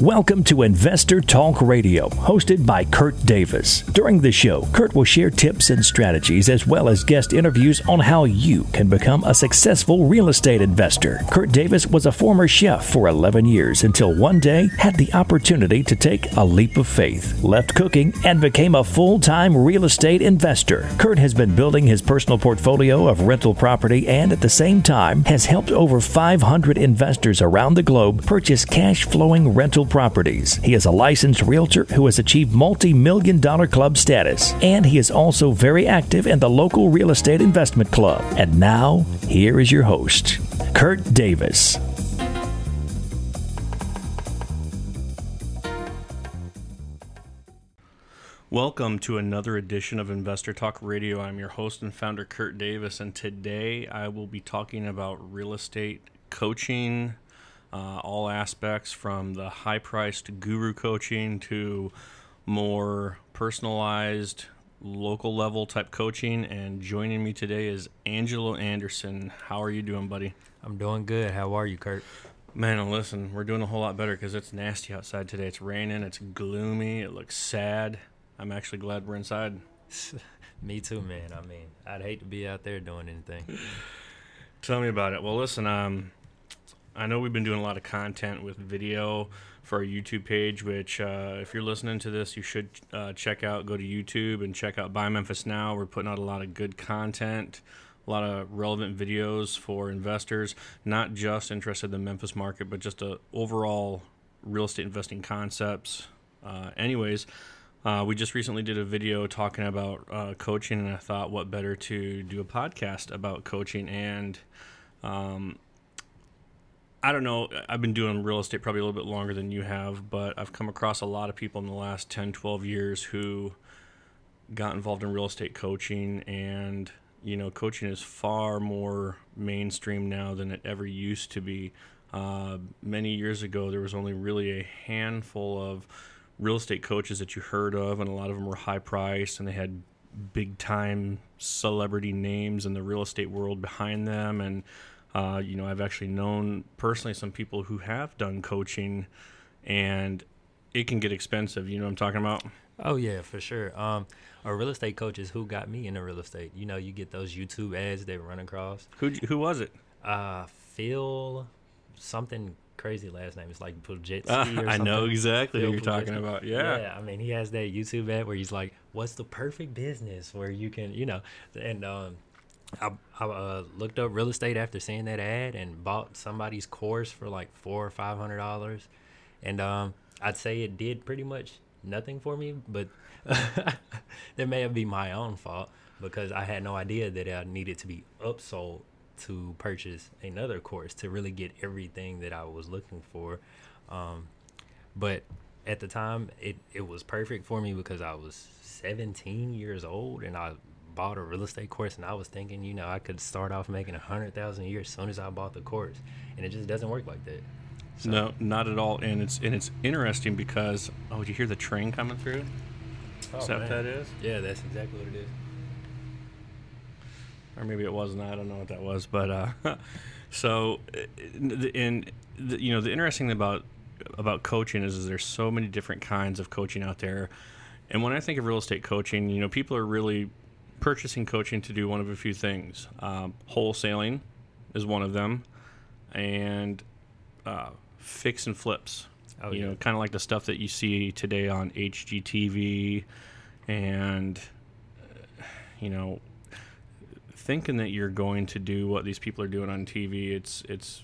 Welcome to Investor Talk Radio, hosted by Kurt Davis. During the show, Kurt will share tips and strategies as well as guest interviews on how you can become a successful real estate investor. Kurt Davis was a former chef for 11 years until one day had the opportunity to take a leap of faith, left cooking, and became a full time real estate investor. Kurt has been building his personal portfolio of rental property and at the same time has helped over 500 investors around the globe purchase cash flowing rental properties. He is a licensed realtor who has achieved multi million dollar club status, and he is also very active in the local real estate investment club. And now, here is your host, Kurt Davis. Welcome to another edition of Investor Talk Radio. I'm your host and founder, Kurt Davis, and today I will be talking about real estate coaching, uh, all aspects from the high priced guru coaching to more personalized, local level type coaching. And joining me today is Angelo Anderson. How are you doing, buddy? I'm doing good. How are you, Kurt? Man, listen, we're doing a whole lot better because it's nasty outside today. It's raining, it's gloomy, it looks sad. I'm actually glad we're inside. Me too, man. I mean, I'd hate to be out there doing anything. Tell me about it. Well, listen, um, I know we've been doing a lot of content with video for our YouTube page, which uh, if you're listening to this, you should uh, check out. Go to YouTube and check out Buy Memphis Now. We're putting out a lot of good content, a lot of relevant videos for investors, not just interested in the Memphis market, but just a overall real estate investing concepts. Uh, anyways, uh, we just recently did a video talking about uh, coaching, and I thought, what better to do a podcast about coaching and um, I don't know. I've been doing real estate probably a little bit longer than you have, but I've come across a lot of people in the last 10, 12 years who got involved in real estate coaching. And, you know, coaching is far more mainstream now than it ever used to be. Uh, many years ago, there was only really a handful of real estate coaches that you heard of, and a lot of them were high priced and they had big time celebrity names in the real estate world behind them. And, uh, you know, I've actually known personally some people who have done coaching, and it can get expensive. You know what I'm talking about? Oh yeah, for sure. Um, a real estate coach is who got me into real estate. You know, you get those YouTube ads they run across. Who who was it? Uh, Phil, something crazy last name. It's like Pujitsky uh, I know exactly Phil what you're talking about. Yeah. Yeah. I mean, he has that YouTube ad where he's like, "What's the perfect business where you can, you know," and um, I, I uh, looked up real estate after seeing that ad and bought somebody's course for like four or five hundred dollars, and um, I'd say it did pretty much nothing for me, but that may have been my own fault because I had no idea that I needed to be upsold to purchase another course to really get everything that I was looking for. Um, but at the time, it, it was perfect for me because I was 17 years old and I bought a real estate course and I was thinking, you know, I could start off making a hundred thousand a year as soon as I bought the course, and it just doesn't work like that. So. No, not at all. And it's and it's interesting because oh, did you hear the train coming through? Oh, is that man. what that is? Yeah, that's exactly what it is. Or maybe it wasn't. I don't know what that was, but uh, so in the, you know the interesting thing about about coaching is, is there's so many different kinds of coaching out there. And when I think of real estate coaching, you know, people are really purchasing coaching to do one of a few things. Um, wholesaling is one of them, and uh, fix and flips. Oh, you yeah. know, kind of like the stuff that you see today on HGTV, and uh, you know, thinking that you're going to do what these people are doing on TV. It's it's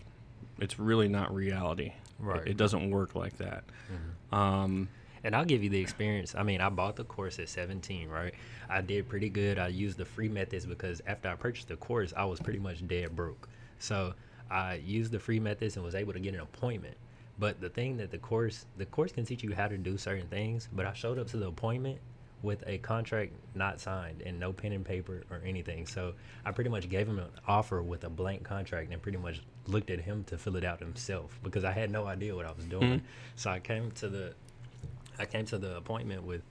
it's really not reality. Right. It, it doesn't work like that. Mm-hmm. Um, and I'll give you the experience. I mean, I bought the course at 17, right? I did pretty good. I used the free methods because after I purchased the course, I was pretty much dead broke. So I used the free methods and was able to get an appointment. But the thing that the course, the course can teach you how to do certain things. But I showed up to the appointment with a contract not signed and no pen and paper or anything. So I pretty much gave him an offer with a blank contract and pretty much looked at him to fill it out himself because I had no idea what I was doing. Mm-hmm. So I came to the I came to the appointment with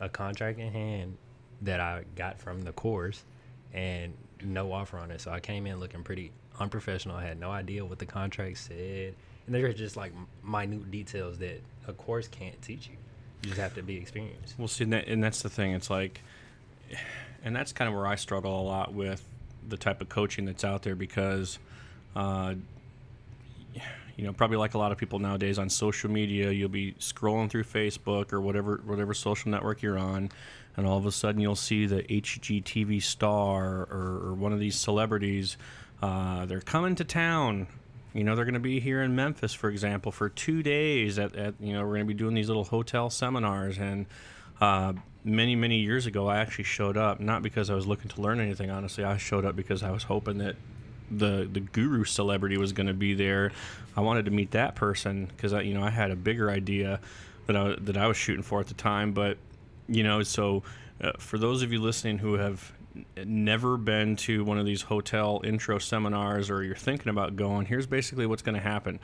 a contract in hand that I got from the course and no offer on it. So I came in looking pretty unprofessional. I had no idea what the contract said. And there are just like minute details that a course can't teach you. You just have to be experienced. Well, see, and, that, and that's the thing. It's like, and that's kind of where I struggle a lot with the type of coaching that's out there because, uh, you know, probably like a lot of people nowadays on social media, you'll be scrolling through Facebook or whatever whatever social network you're on, and all of a sudden you'll see the HGTV star or, or one of these celebrities. Uh, they're coming to town. You know, they're going to be here in Memphis, for example, for two days. At, at you know, we're going to be doing these little hotel seminars. And uh, many, many years ago, I actually showed up not because I was looking to learn anything. Honestly, I showed up because I was hoping that the the guru celebrity was going to be there. I wanted to meet that person because I, you know, I had a bigger idea that I that I was shooting for at the time. But you know, so uh, for those of you listening who have never been to one of these hotel intro seminars or you're thinking about going, here's basically what's going to happen.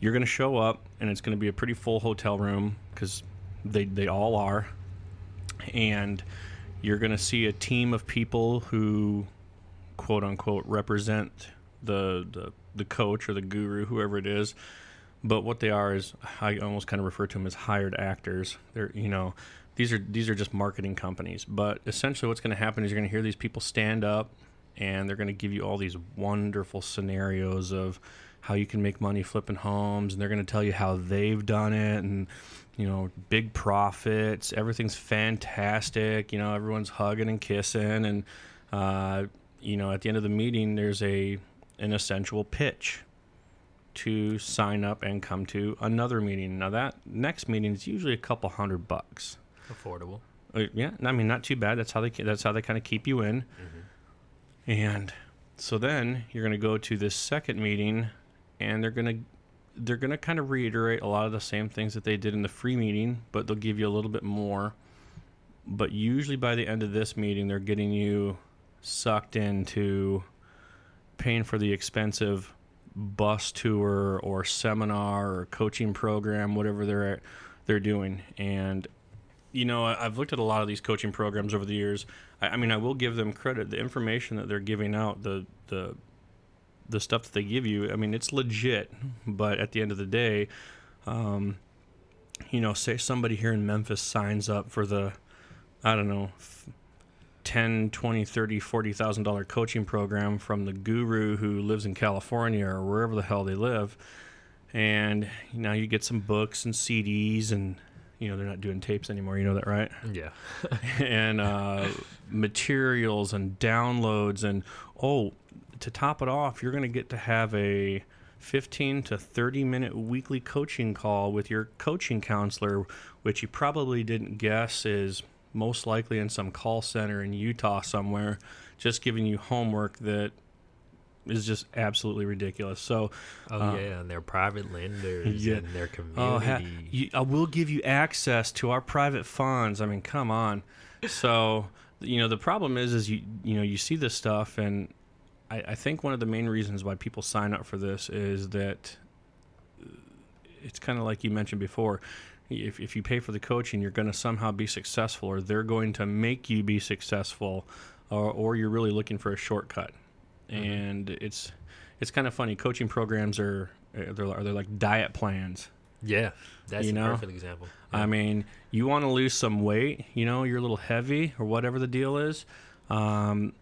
You're going to show up and it's going to be a pretty full hotel room because they, they all are. And you're going to see a team of people who, quote unquote, represent the, the, the coach or the guru, whoever it is. But what they are is, I almost kind of refer to them as hired actors. They're, you know, these are these are just marketing companies. But essentially, what's going to happen is you're going to hear these people stand up, and they're going to give you all these wonderful scenarios of how you can make money flipping homes, and they're going to tell you how they've done it, and you know, big profits. Everything's fantastic. You know, everyone's hugging and kissing, and uh, you know, at the end of the meeting, there's a an essential pitch to sign up and come to another meeting. Now that next meeting is usually a couple hundred bucks. Affordable. Uh, yeah, I mean not too bad. That's how they that's how they kind of keep you in. Mm-hmm. And so then you're going to go to this second meeting, and they're going to they're going to kind of reiterate a lot of the same things that they did in the free meeting, but they'll give you a little bit more. But usually by the end of this meeting, they're getting you sucked into paying for the expensive bus tour or seminar or coaching program, whatever they're they're doing. And you know, I've looked at a lot of these coaching programs over the years. I, I mean, I will give them credit. The information that they're giving out, the the the stuff that they give you, I mean, it's legit. But at the end of the day, um, you know, say somebody here in Memphis signs up for the, I don't know, 10 20 30 40 thousand dollar coaching program from the guru who lives in california or wherever the hell they live. And now you get some books and cds and you know they're not doing tapes anymore. You know that right? Yeah. and uh, materials and downloads and oh to top it off you're going to get to have a 15 to 30 minute weekly coaching call with your coaching counselor which you probably didn't guess is most likely in some call center in Utah somewhere, just giving you homework that is just absolutely ridiculous. So, Oh uh, yeah, and their private lenders Yeah. and their oh, ha- community. you, I will give you access to our private funds. I mean, come on. So, you know, the problem is, is you you know you see this stuff, and I, I think one of the main reasons why people sign up for this is that it's kind of like you mentioned before. If, if you pay for the coaching, you're going to somehow be successful, or they're going to make you be successful, or, or you're really looking for a shortcut. And it's it's kind of funny. Coaching programs are uh, they're, are they're like diet plans. yeah, that's you a know, perfect example. I mean, you want to lose some weight, you know, you're a little heavy or whatever the deal is. Um,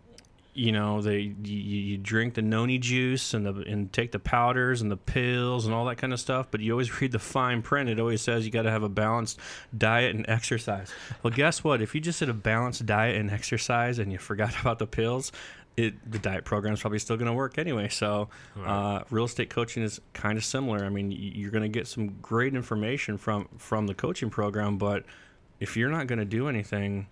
you know, they you, you drink the noni juice and the and take the powders and the pills and all that kind of stuff, but you always read the fine print. It always says you got to have a balanced diet and exercise. Well, guess what? If you just did a balanced diet and exercise and you forgot about the pills, it the diet program is probably still going to work anyway. So, uh, real estate coaching is kind of similar. I mean, you're going to get some great information from from the coaching program, but if you're not going to do anything,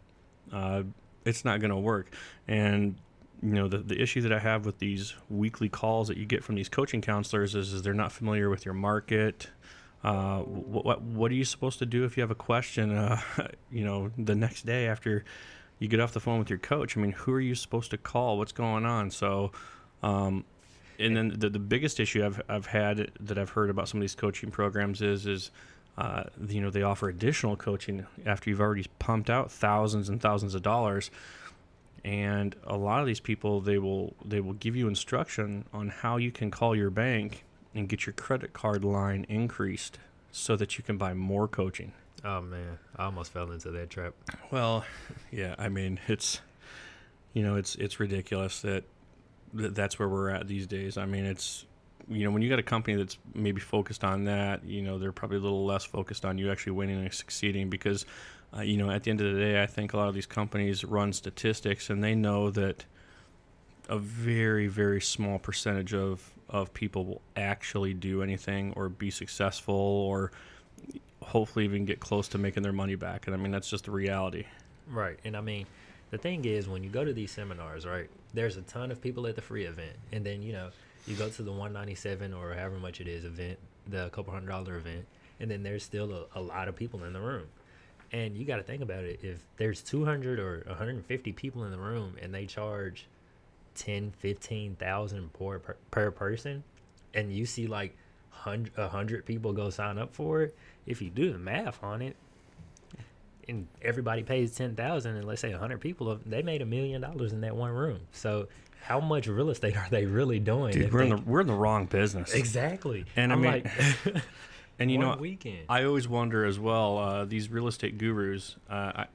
uh, it's not going to work. And you know, the the issue that I have with these weekly calls that you get from these coaching counselors is, is they're not familiar with your market. Uh, what, what what are you supposed to do if you have a question? Uh, you know, the next day after you get off the phone with your coach. I mean, who are you supposed to call? What's going on? So, um, and then the, the biggest issue I've, I've had that I've heard about some of these coaching programs is is uh, you know they offer additional coaching after you've already pumped out thousands and thousands of dollars and a lot of these people they will they will give you instruction on how you can call your bank and get your credit card line increased so that you can buy more coaching. Oh man, I almost fell into that trap. Well, yeah, I mean, it's you know, it's it's ridiculous that, that that's where we're at these days. I mean, it's you know, when you got a company that's maybe focused on that, you know, they're probably a little less focused on you actually winning and succeeding because uh, you know, at the end of the day, I think a lot of these companies run statistics and they know that a very very small percentage of of people will actually do anything or be successful or hopefully even get close to making their money back. And I mean, that's just the reality. Right. And I mean, the thing is, when you go to these seminars, right, there's a ton of people at the free event. And then, you know, you go to the 197 or however much it is event, the couple hundred dollar event, and then there's still a, a lot of people in the room. And you got to think about it. If there's 200 or 150 people in the room and they charge 10, 15,000 per, per person, and you see like a hundred people go sign up for it, if you do the math on it, and everybody pays ten thousand, and let's say hundred people, they made a million dollars in that one room. So how much real estate are they really doing? Dude, we're they, in the we're in the wrong business. Exactly. And I'm i mean, like, and you know, weekend. I always wonder as well. Uh, these real estate gurus, uh, I,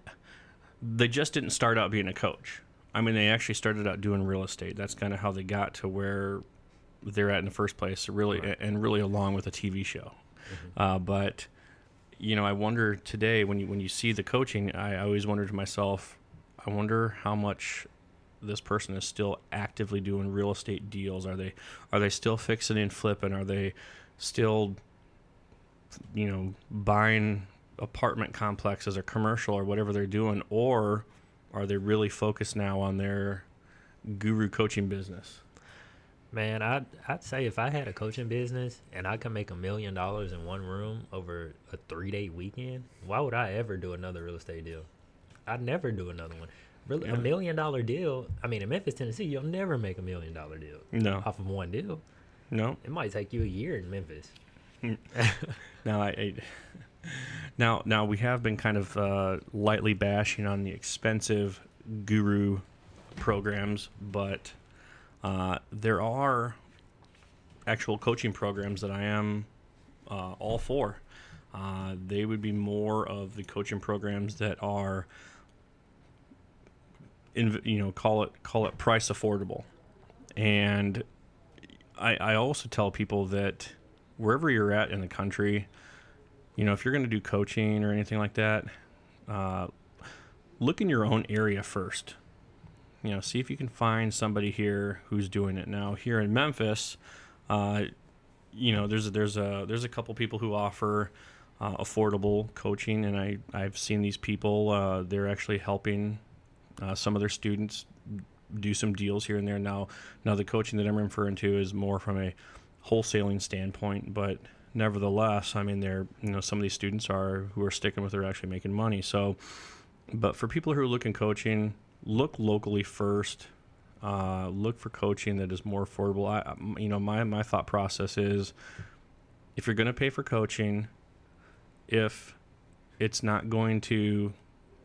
they just didn't start out being a coach. I mean, they actually started out doing real estate. That's kind of how they got to where they're at in the first place. Really, right. and really along with a TV show. Mm-hmm. Uh, but you know, I wonder today when you when you see the coaching, I, I always wonder to myself, I wonder how much this person is still actively doing real estate deals. Are they are they still fixing and flipping? Are they still you know buying apartment complexes or commercial or whatever they're doing or are they really focused now on their guru coaching business? Man, I'd I'd say if I had a coaching business and I could make a million dollars in one room over a three day weekend, why would I ever do another real estate deal? I'd never do another one. Really, yeah. a million dollar deal. I mean, in Memphis, Tennessee, you'll never make a million dollar deal. No, off of one deal. No, it might take you a year in Memphis. now I, I, now now we have been kind of uh, lightly bashing on the expensive guru programs, but uh, there are actual coaching programs that I am uh, all for. Uh, they would be more of the coaching programs that are, in, you know, call it call it price affordable, and I, I also tell people that wherever you're at in the country, you know, if you're going to do coaching or anything like that, uh, look in your own area first you know, see if you can find somebody here who's doing it now. Here in Memphis, uh, you know, there's a, there's a there's a couple people who offer uh, affordable coaching, and I I've seen these people. Uh, they're actually helping uh, some of their students do some deals here and there. Now, now the coaching that I'm referring to is more from a wholesaling standpoint, but nevertheless, I mean, they're you know some of these students are who are sticking with it are actually making money. So, but for people who are looking coaching look locally first. Uh, look for coaching that is more affordable. I, you know, my my thought process is, if you're going to pay for coaching, if it's not going to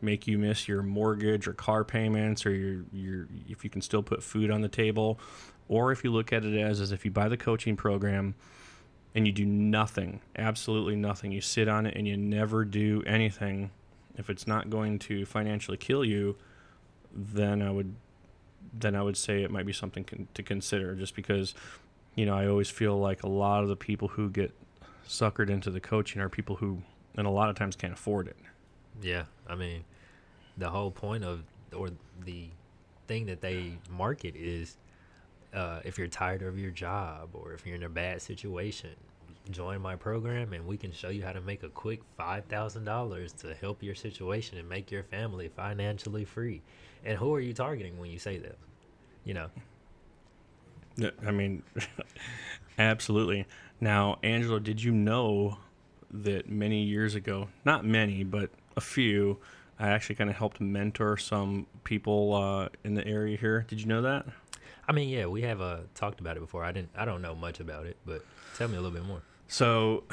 make you miss your mortgage or car payments, or your your if you can still put food on the table, or if you look at it as as if you buy the coaching program and you do nothing, absolutely nothing, you sit on it and you never do anything. If it's not going to financially kill you, then I would then I would say it might be something con- to consider just because you know I always feel like a lot of the people who get suckered into the coaching are people who and a lot of times can't afford it. Yeah, I mean the whole point of or the thing that they market is uh, if you're tired of your job or if you're in a bad situation, join my program and we can show you how to make a quick $5,000 to help your situation and make your family financially free. And who are you targeting when you say that? You know. I mean, absolutely. Now, Angelo, did you know that many years ago, not many, but a few, I actually kind of helped mentor some people uh, in the area here. Did you know that? I mean, yeah, we have uh, talked about it before. I didn't. I don't know much about it, but tell me a little bit more. So,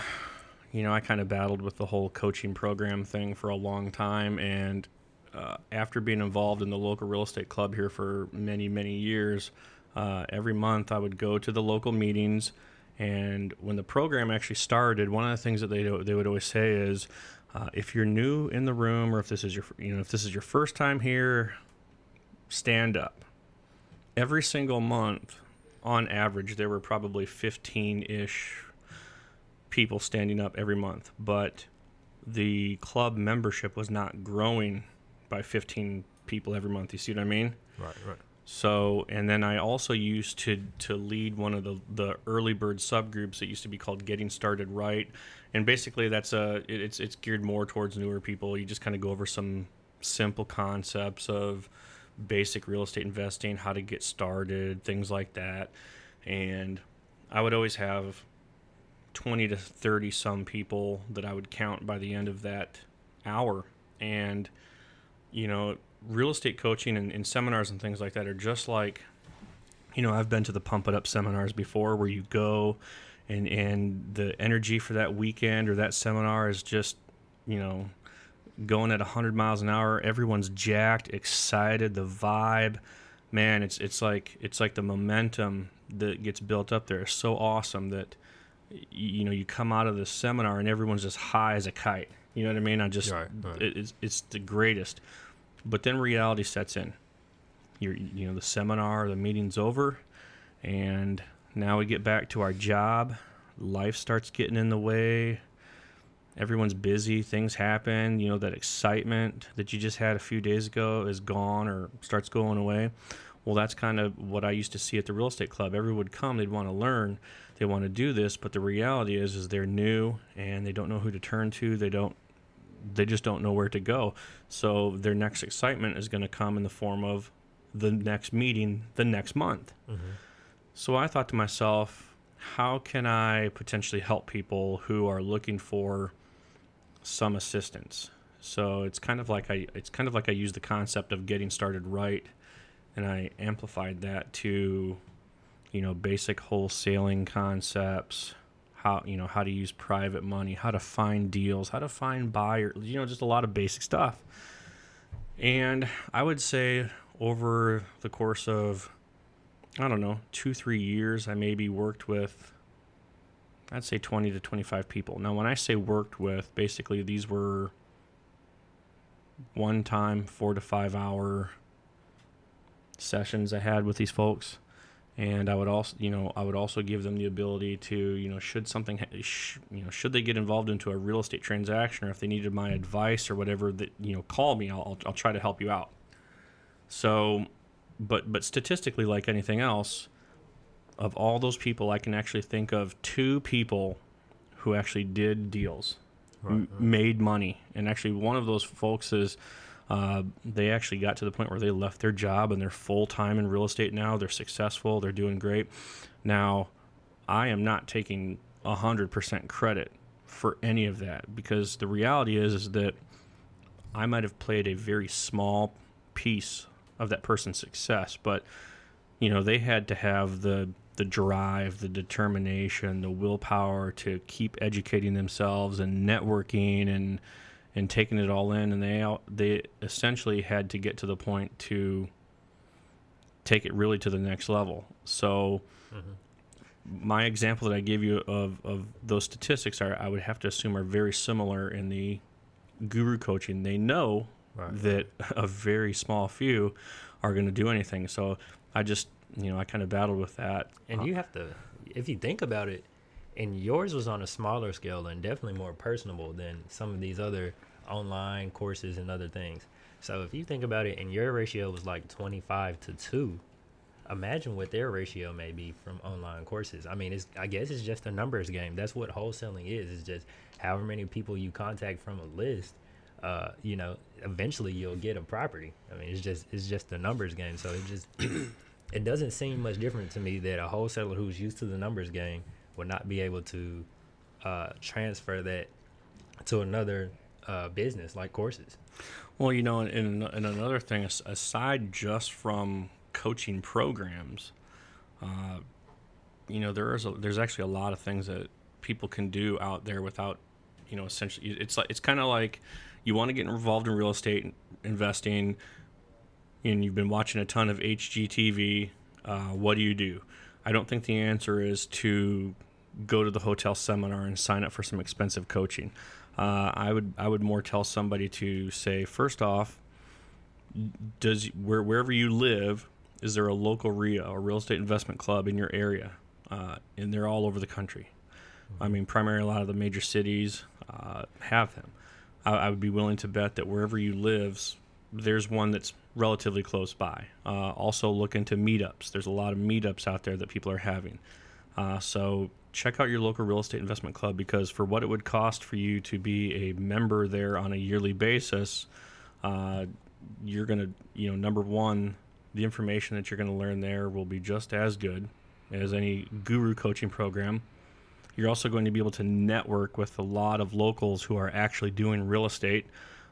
you know, I kind of battled with the whole coaching program thing for a long time, and uh, after being involved in the local real estate club here for many, many years, uh, every month I would go to the local meetings And when the program actually started, one of the things that they they would always say is, uh, if you're new in the room, or if this is your you know if this is your first time here, stand up. Every single month, on average, there were probably 15 ish people standing up every month, but the club membership was not growing by 15 people every month. You see what I mean? Right, right. So, and then I also used to to lead one of the the early bird subgroups that used to be called Getting Started Right, and basically that's a it's it's geared more towards newer people. You just kind of go over some simple concepts of basic real estate investing, how to get started, things like that. And I would always have 20 to 30 some people that I would count by the end of that hour. And, you know, real estate coaching and, and, seminars and things like that are just like, you know, I've been to the Pump It Up seminars before where you go and, and the energy for that weekend or that seminar is just, you know, going at 100 miles an hour. Everyone's jacked, excited, the vibe. Man, it's it's like it's like the momentum that gets built up there is so awesome that you know you come out of the seminar and everyone's just high as a kite. You know what I mean? I just right, right. It, it's it's the greatest. But then reality sets in. You're you know the seminar, the meeting's over, and now we get back to our job. Life starts getting in the way. Everyone's busy. Things happen. You know that excitement that you just had a few days ago is gone or starts going away. Well, that's kind of what I used to see at the real estate club. Everyone would come, they'd want to learn, they want to do this, but the reality is, is they're new and they don't know who to turn to. They don't, they just don't know where to go. So their next excitement is going to come in the form of the next meeting the next month. Mm-hmm. So I thought to myself, how can I potentially help people who are looking for some assistance? So it's kind of like I, it's kind of like I use the concept of getting started right and I amplified that to, you know, basic wholesaling concepts, how you know how to use private money, how to find deals, how to find buyers, you know, just a lot of basic stuff. And I would say over the course of I don't know, 2 3 years I maybe worked with I'd say 20 to 25 people. Now when I say worked with, basically these were one time 4 to 5 hour sessions I had with these folks, and I would also, you know, I would also give them the ability to, you know, should something, you know, should they get involved into a real estate transaction, or if they needed my advice or whatever, that you know, call me. I'll, I'll try to help you out. So, but but statistically, like anything else, of all those people, I can actually think of two people who actually did deals, right, m- made money, and actually one of those folks is uh, they actually got to the point where they left their job and they're full time in real estate now. They're successful. They're doing great. Now, I am not taking hundred percent credit for any of that because the reality is is that I might have played a very small piece of that person's success, but you know they had to have the the drive, the determination, the willpower to keep educating themselves and networking and and taking it all in, and they they essentially had to get to the point to take it really to the next level. So. Mm-hmm. My example that I gave you of, of those statistics are I would have to assume are very similar in the guru coaching. They know right. that a very small few are going to do anything. So I just, you know, I kind of battled with that. And uh, you have to, if you think about it, and yours was on a smaller scale and definitely more personable than some of these other online courses and other things. So if you think about it, and your ratio was like 25 to 2, imagine what their ratio may be from online courses. I mean, it's I guess it's just a numbers game. That's what wholesaling is. It's just however many people you contact from a list. Uh, you know, eventually you'll get a property. I mean, it's just it's just a numbers game. So it just it doesn't seem much different to me that a wholesaler who's used to the numbers game would not be able to uh, transfer that to another uh, business like courses. Well, you know, and, and another thing, aside just from coaching programs, uh, you know, there is a, there's actually a lot of things that people can do out there without, you know, essentially, it's like it's kind of like you want to get involved in real estate investing, and you've been watching a ton of HGTV. Uh, what do you do? I don't think the answer is to go to the hotel seminar and sign up for some expensive coaching. Uh, I would I would more tell somebody to say first off, does where wherever you live, is there a local REIA real estate investment club in your area? Uh, and they're all over the country. I mean, primarily a lot of the major cities uh, have them. I, I, would be willing to bet that wherever you live, there's one that's relatively close by. Uh, also, look into meetups. There's a lot of meetups out there that people are having. Uh, so check out your local real estate investment club because for what it would cost for you to be a member there on a yearly basis, uh, you're going to, you know, number one, the information that you're going to learn there will be just as good as any guru coaching program. You're also going to be able to network with a lot of locals who are actually doing real estate.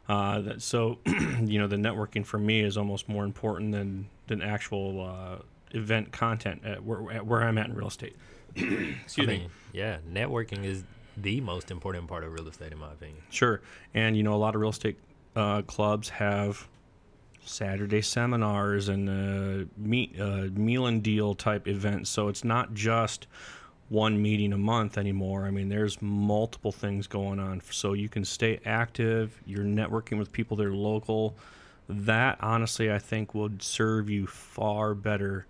Uh, that, so, you know, the networking for me is almost more important than than actual uh, event content at where, at where I'm at in real estate. Excuse I mean, me. Yeah, networking is the most important part of real estate, in my opinion. Sure, and you know, a lot of real estate uh, clubs have Saturday seminars and uh, meet uh, meal and deal type events. So it's not just one meeting a month anymore. I mean, there's multiple things going on. So you can stay active. You're networking with people that are local. That honestly, I think would serve you far better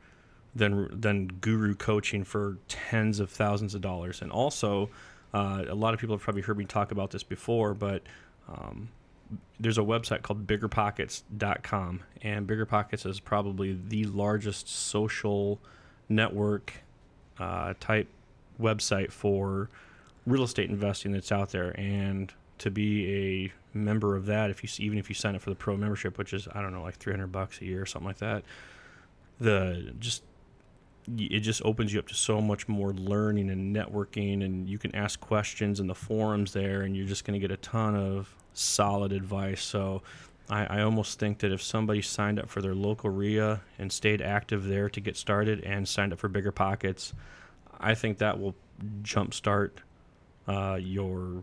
than than guru coaching for tens of thousands of dollars. And also, uh, a lot of people have probably heard me talk about this before, but um, there's a website called biggerpockets.com and biggerpockets is probably the largest social network uh, type website for real estate investing that's out there. And to be a member of that if you even if you sign up for the pro membership which is i don't know like 300 bucks a year or something like that the just it just opens you up to so much more learning and networking and you can ask questions in the forums there and you're just going to get a ton of solid advice. So I, I, almost think that if somebody signed up for their local REIA and stayed active there to get started and signed up for bigger pockets, I think that will jumpstart uh, your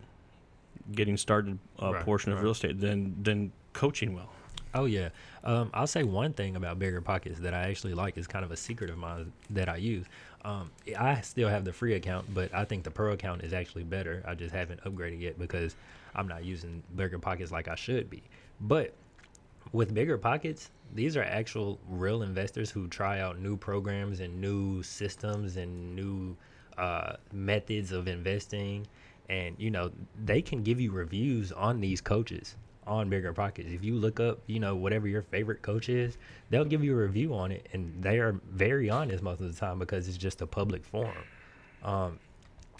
getting started uh, right, portion right. of real estate than than coaching will. Oh yeah, um, I'll say one thing about bigger pockets that I actually like is kind of a secret of mine that I use. Um, I still have the free account, but I think the pro account is actually better. I just haven't upgraded yet because I'm not using bigger pockets like I should be. But with bigger pockets, these are actual real investors who try out new programs and new systems and new uh, methods of investing. And you know they can give you reviews on these coaches on Bigger Pockets. If you look up, you know, whatever your favorite coach is, they'll give you a review on it, and they are very honest most of the time because it's just a public forum. Um,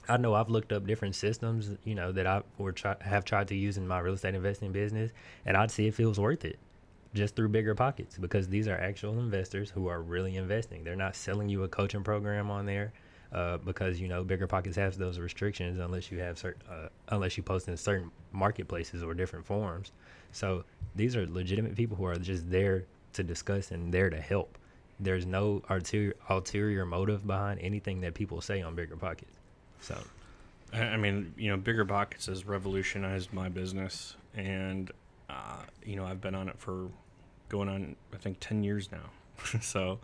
I know I've looked up different systems, you know, that I or try, have tried to use in my real estate investing business, and I'd see if it was worth it just through bigger pockets because these are actual investors who are really investing. They're not selling you a coaching program on there uh, because you know bigger pockets has those restrictions unless you have certain uh, unless you post in certain marketplaces or different forums. So these are legitimate people who are just there to discuss and there to help. There's no ulterior ulterior motive behind anything that people say on bigger pockets. So, I mean, you know, bigger pockets has revolutionized my business, and uh, you know, I've been on it for going on I think ten years now. so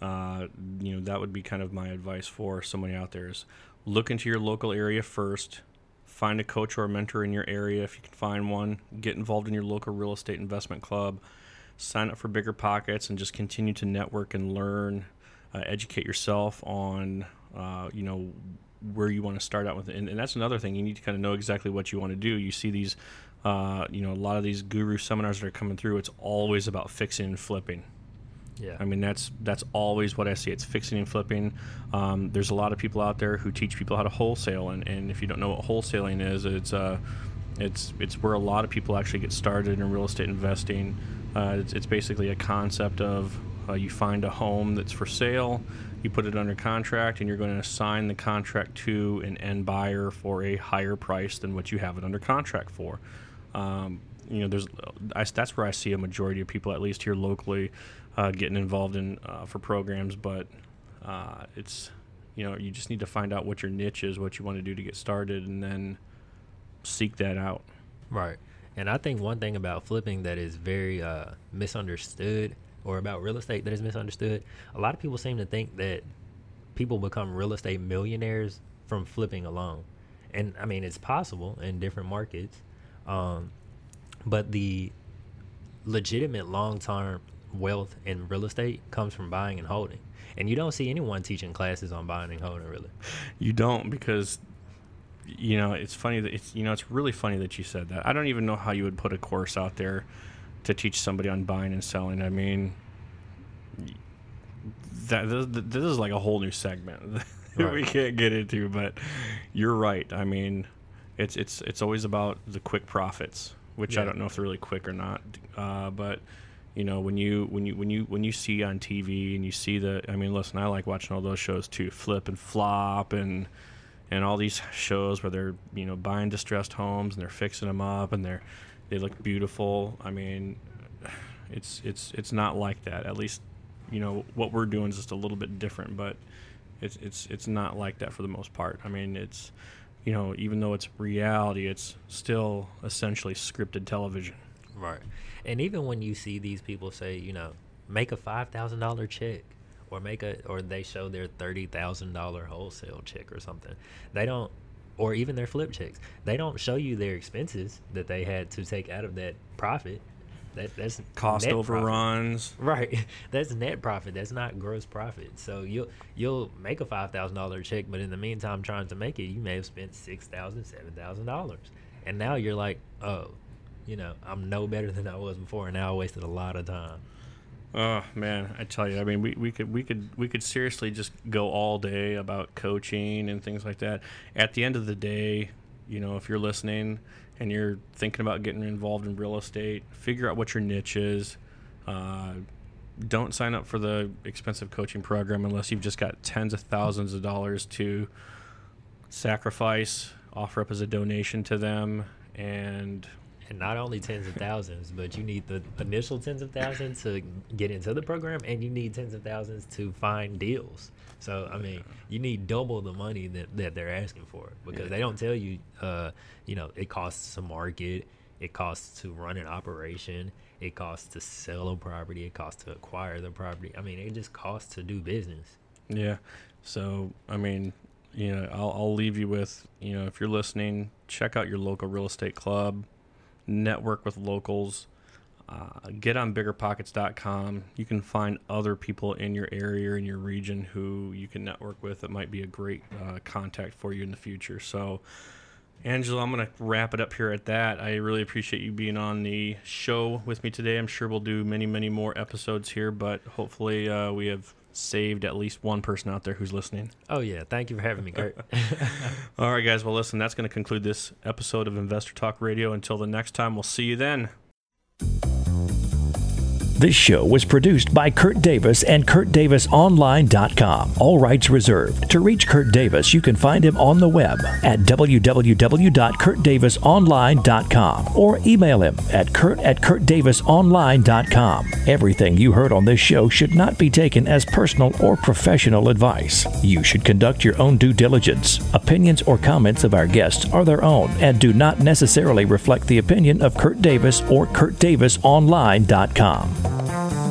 uh, you know, that would be kind of my advice for somebody out there is look into your local area first. Find a coach or a mentor in your area if you can find one. Get involved in your local real estate investment club. Sign up for bigger pockets and just continue to network and learn. Uh, educate yourself on, uh, you know, where you want to start out with. And, and that's another thing. You need to kind of know exactly what you want to do. You see these, uh, you know, a lot of these guru seminars that are coming through. It's always about fixing and flipping yeah. I mean, that's that's always what I see. It's fixing and flipping. Um, there's a lot of people out there who teach people how to wholesale, and, and if you don't know what wholesaling is, it's uh, it's it's where a lot of people actually get started in real estate investing. Uh, it's, it's basically a concept of uh, you find a home that's for sale, you put it under contract, and you're going to assign the contract to an end buyer for a higher price than what you have it under contract for. Um, you know, there's I, that's where I see a majority of people, at least here locally, uh, getting involved in uh, for programs. But uh, it's you know you just need to find out what your niche is, what you want to do to get started, and then seek that out. Right. And I think one thing about flipping that is very uh, misunderstood, or about real estate that is misunderstood, a lot of people seem to think that people become real estate millionaires from flipping alone. And I mean, it's possible in different markets, um, but the legitimate long term wealth in real estate comes from buying and holding. And you don't see anyone teaching classes on buying and holding, really. You don't because you know it's funny that it's you know it's really funny that you said that. I don't even know how you would put a course out there to teach somebody on buying and selling. I mean, that this, this is like a whole new segment that Right. we can't get into. But you're right. I mean, it's it's it's always about the quick profits, which I don't know if they're really quick or not. Uh, but you know when you when you when you when you see on TV and you see the I mean listen I like watching all those shows too flip and flop and and all these shows where they're you know buying distressed homes and they're fixing them up and they're they look beautiful. I mean it's it's it's not like that. At least you know what we're doing is just a little bit different but it's it's it's not like that for the most part. I mean it's you know even though it's reality it's still essentially scripted television Right. And even when you see these people say, you know, make a five thousand dollar check or make a or they show their thirty thousand dollar wholesale check or something. They don't or even their flip checks. They don't show you their expenses that they had to take out of that profit. That that's cost net profit. overruns Right. That's net profit. That's not gross profit. So you'll you'll make a five thousand dollar check, but in the meantime trying to make it, you may have spent six thousand, seven thousand dollars. And now you're like, oh, you know, I'm no better than I was before and now I wasted a lot of time. Oh man, I tell you, I mean, we, we could we could we could seriously just go all day about coaching and things like that. At the end of the day, you know, if you're listening and you're thinking about getting involved in real estate, figure out what your niche is. Uh, don't sign up for the expensive coaching program unless you've just got tens of thousands of dollars to sacrifice, offer up as a donation to them, and And not only tens of thousands, but you need the initial tens of thousands to get into the program, and you need tens of thousands to find deals. So I mean, you need double the money that, that they're asking for because they don't tell you, uh, you know, it costs to market, it costs to run an operation, it costs to sell a property, it costs to acquire the property. I mean, it just costs to do business. Yeah. So, I mean, you know, I'll, I'll leave you with, you know, if you're listening, check out your local real estate club, network with locals, uh, get on biggerpockets.com. You can find other people in your area or in your region who you can network with that might be a great uh, contact for you in the future. So, Angelo, I'm going to wrap it up here at that. I really appreciate you being on the show with me today. I'm sure we'll do many, many more episodes here, but hopefully uh, we have saved at least one person out there who's listening. Oh yeah, thank you for having me, Kurt. All right, guys. Well, listen, that's going to conclude this episode of Investor Talk Radio. Until the next time, we'll see you then. This show was produced by Kurt Davis and KurtDavisOnline.com. All rights reserved. To reach Kurt Davis, you can find him on the web at www.KurtDavisOnline.com or email him at kurt at KurtDavisOnline.com. Everything you heard on this show should not be taken as personal or professional advice. You should conduct your own due diligence. Opinions or comments of our guests are their own and do not necessarily reflect the opinion of Kurt Davis or KurtDavisOnline.com. Música